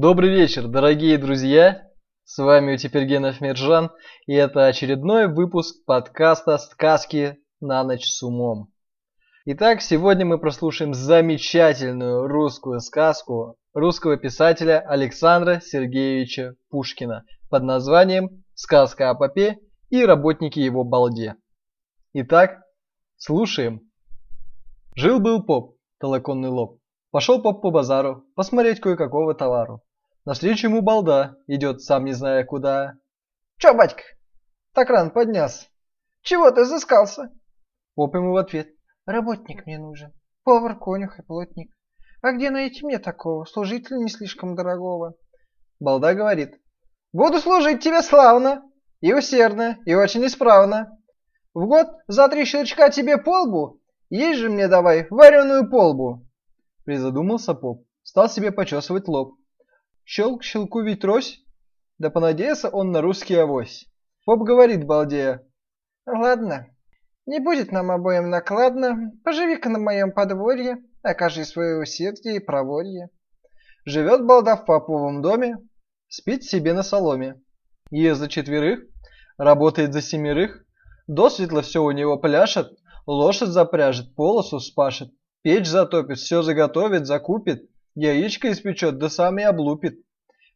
Добрый вечер, дорогие друзья! С вами Утепергенов Миржан, и это очередной выпуск подкаста «Сказки на ночь с умом». Итак, сегодня мы прослушаем замечательную русскую сказку русского писателя Александра Сергеевича Пушкина под названием «Сказка о попе и работнике его балде». Итак, слушаем. Жил-был поп, толоконный лоб. Пошел поп по базару, посмотреть кое-какого товару. Навстречу ему балда, идет сам не зная куда. «Чё, батька, так рано поднялся? Чего ты заскался?» Поп ему в ответ. «Работник мне нужен, повар, конюх и плотник. А где найти мне такого, служителя не слишком дорогого?» Балда говорит. «Буду служить тебе славно, и усердно, и очень исправно. В год за три щелчка тебе полбу, есть же мне давай вареную полбу». Призадумался поп, стал себе почесывать лоб. Щелк щелку ведь рось, да понадеялся он на русский авось. Поп говорит балдея. «Ладно, не будет нам обоим накладно, поживи-ка на моем подворье, окажи свое усердие и проворье». Живет балда в поповом доме, спит себе на соломе. Ест за четверых, работает за семерых, досветло все у него пляшет, лошадь запряжет, полосу спашет, печь затопит, все заготовит, закупит, яичко испечет, да сам и облупит.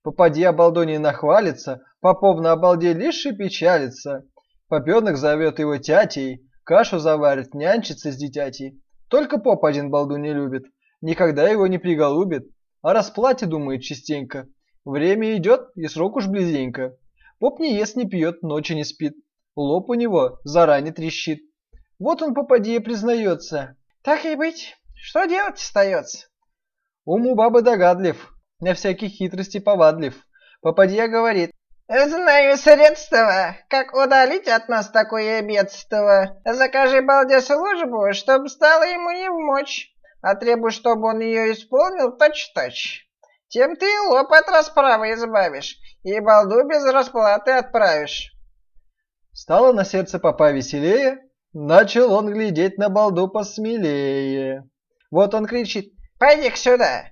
Попади обалдоний нахвалится, попов на обалде лишь и печалится. Попенок зовет его тятей, кашу заварит, нянчится с дитятей. Только поп один балду не любит, никогда его не приголубит, а расплате думает частенько. Время идет, и срок уж близенько. Поп не ест, не пьет, ночи не спит. Лоб у него заранее трещит. Вот он попадье признается. Так и быть, что делать остается? Ум у бабы догадлив, на всякие хитрости повадлив. Попадья говорит. Знаю средства, как удалить от нас такое бедство. Закажи балде службу, чтоб стало ему не в мочь, а требуй, чтобы он ее исполнил точь-точь. Тем ты лоб от расправы избавишь, и балду без расплаты отправишь. Стало на сердце попа веселее, начал он глядеть на балду посмелее. Вот он кричит Пойди-ка сюда,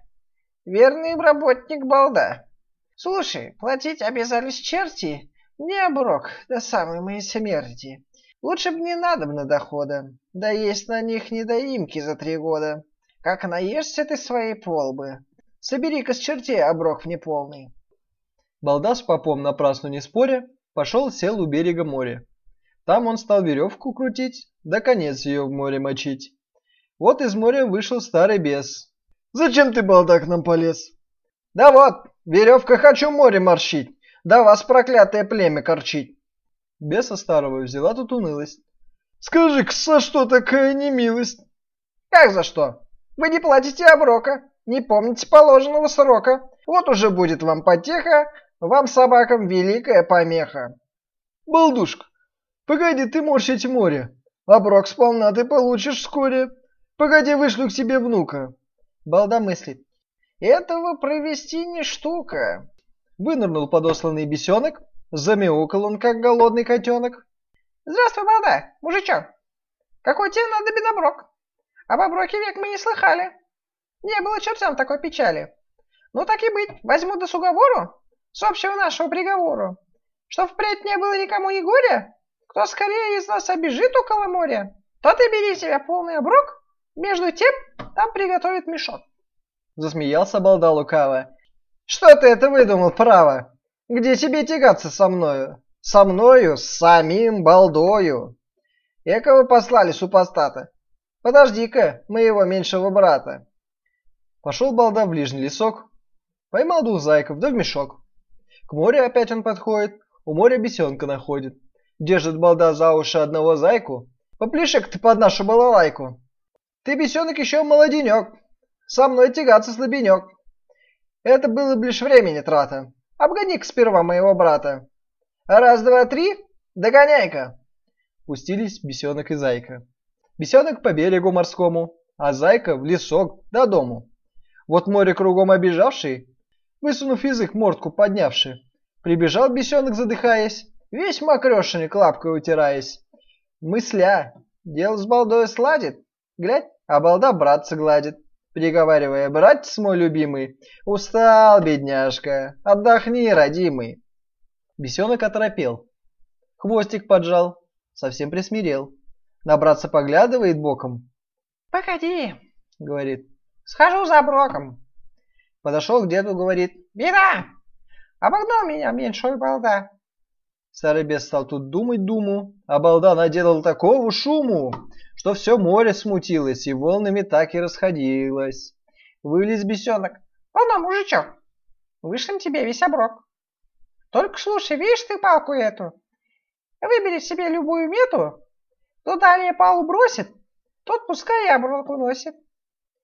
верный работник балда. Слушай, платить обязались черти, не оброк до самой моей смерти. Лучше б не надо на дохода, да есть на них недоимки за три года. Как наешься ты своей полбы, собери-ка с чертей оброк неполный. Балда с попом напрасно не споря, пошел сел у берега моря. Там он стал веревку крутить, да конец ее в море мочить. Вот из моря вышел старый бес, Зачем ты, балда, к нам полез? Да вот, веревка хочу море морщить, да вас проклятое племя корчить. Беса старого взяла тут унылость. Скажи-ка, за что такая немилость? Как за что? Вы не платите оброка, не помните положенного срока. Вот уже будет вам потеха, вам, собакам, великая помеха. Балдушка, погоди ты морщить море. Оброк сполна ты получишь вскоре. Погоди, вышлю к тебе внука. Балда мыслит. Этого провести не штука. Вынырнул подосланный бесенок, замяукал он, как голодный котенок. Здравствуй, Балда, мужичок. Какой тебе надо бедоброк? Об оброке век мы не слыхали. Не было чертям такой печали. Ну так и быть, возьму до с уговору, с общего нашего приговору, что впредь не было никому ни горя, кто скорее из нас обежит около моря, тот и бери себе полный оброк, между тем там приготовят мешок. Засмеялся балда лукаво. Что ты это выдумал, право? Где тебе тягаться со мною? Со мною, с самим балдою. Экого послали супостата. Подожди-ка, моего меньшего брата. Пошел балда в ближний лесок, поймал двух зайков, да в мешок. К морю опять он подходит, у моря бесенка находит. Держит балда за уши одного зайку. Попляши-ка ты под нашу балалайку. Ты, бесенок, еще молоденек. Со мной тягаться слабенек. Это было бы лишь времени трата. Обгони-ка сперва моего брата. Раз, два, три, догоняй-ка. Пустились бесенок и зайка. Бесенок по берегу морскому, а зайка в лесок до дому. Вот море кругом обижавший, высунув язык мордку поднявший, прибежал бесенок, задыхаясь, весь мокрешенек лапкой утираясь. Мысля, дело с балдой сладит, глядь, а балда братца гладит. приговаривая, «Братец мой любимый, устал, бедняжка, отдохни, родимый». Бесенок оторопел, хвостик поджал, совсем присмирел. Набраться поглядывает боком. «Погоди», — говорит. «Схожу за броком». Подошел к деду, говорит. «Беда! Обогнал меня меньшой балда». Старый бес стал тут думать думу, а балда наделал такого шуму, что все море смутилось и волнами так и расходилось. Вылез бесенок. «Полно, мужичок, вышлем тебе весь оброк. Только слушай, видишь ты палку эту? Выбери себе любую мету, кто далее палу бросит, тот пускай и оброк уносит.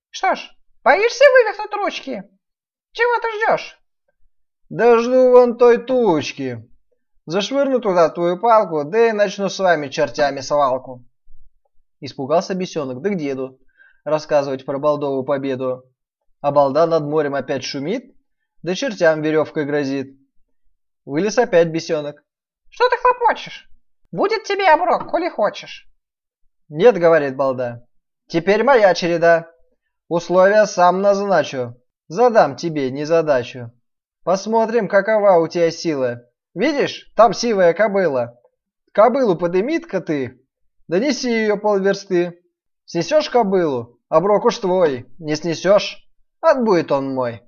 Что ж, боишься вывихнуть ручки? Чего ты ждешь? Да жду вон той тучки. Зашвырну туда твою палку, да и начну с вами чертями свалку. Испугался бесенок, да к деду рассказывать про балдовую победу. А балда над морем опять шумит, да чертям веревкой грозит. Вылез опять бесенок. Что ты хлопочешь? Будет тебе оброк, коли хочешь. Нет, говорит балда. Теперь моя череда. Условия сам назначу. Задам тебе незадачу. Посмотрим, какова у тебя сила. Видишь, там сивая кобыла. Кобылу подымит-ка ты, Донеси ее полверсты. Снесешь кобылу, оброк уж твой. Не снесешь, отбудет он мой.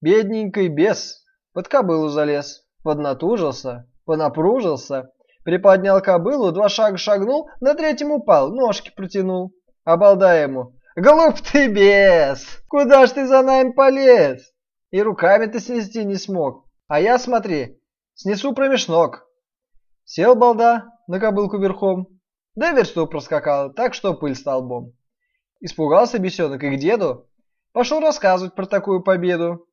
Бедненький бес под кобылу залез, поднатужился, понапружился, приподнял кобылу, два шага шагнул, на третьем упал, ножки протянул. Обалда ему. Глуп ты бес! Куда ж ты за нами полез? И руками ты снести не смог. А я, смотри, снесу промеж ног. Сел балда на кобылку верхом, да версту проскакал, так что пыль столбом. Испугался бесенок и к деду. Пошел рассказывать про такую победу.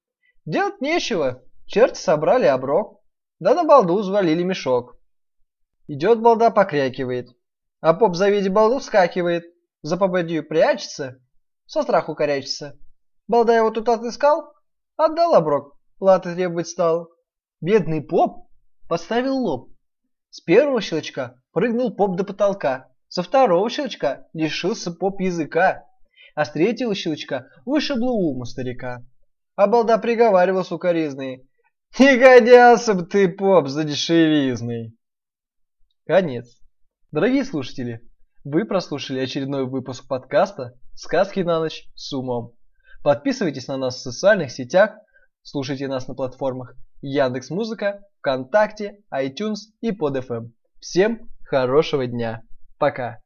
Делать нечего, черти собрали оброк, да на балду взвалили мешок. Идет балда, покрякивает, а поп, завидя балду, вскакивает, за попадью прячется, со страху корячится. Балда его тут отыскал, отдал оброк, платы требовать стал. Бедный поп поставил лоб. С первого щелчка прыгнул поп до потолка, со второго щелчка лишился поп языка, а с третьего щелчка вышибло ум у старика. А балда приговаривал сукоризный. «Не годился бы ты, поп, за дешевизный!» Конец. Дорогие слушатели, вы прослушали очередной выпуск подкаста «Сказки на ночь с умом». Подписывайтесь на нас в социальных сетях, слушайте нас на платформах Яндекс Музыка, ВКонтакте, iTunes и под FM. Всем хорошего дня. Пока.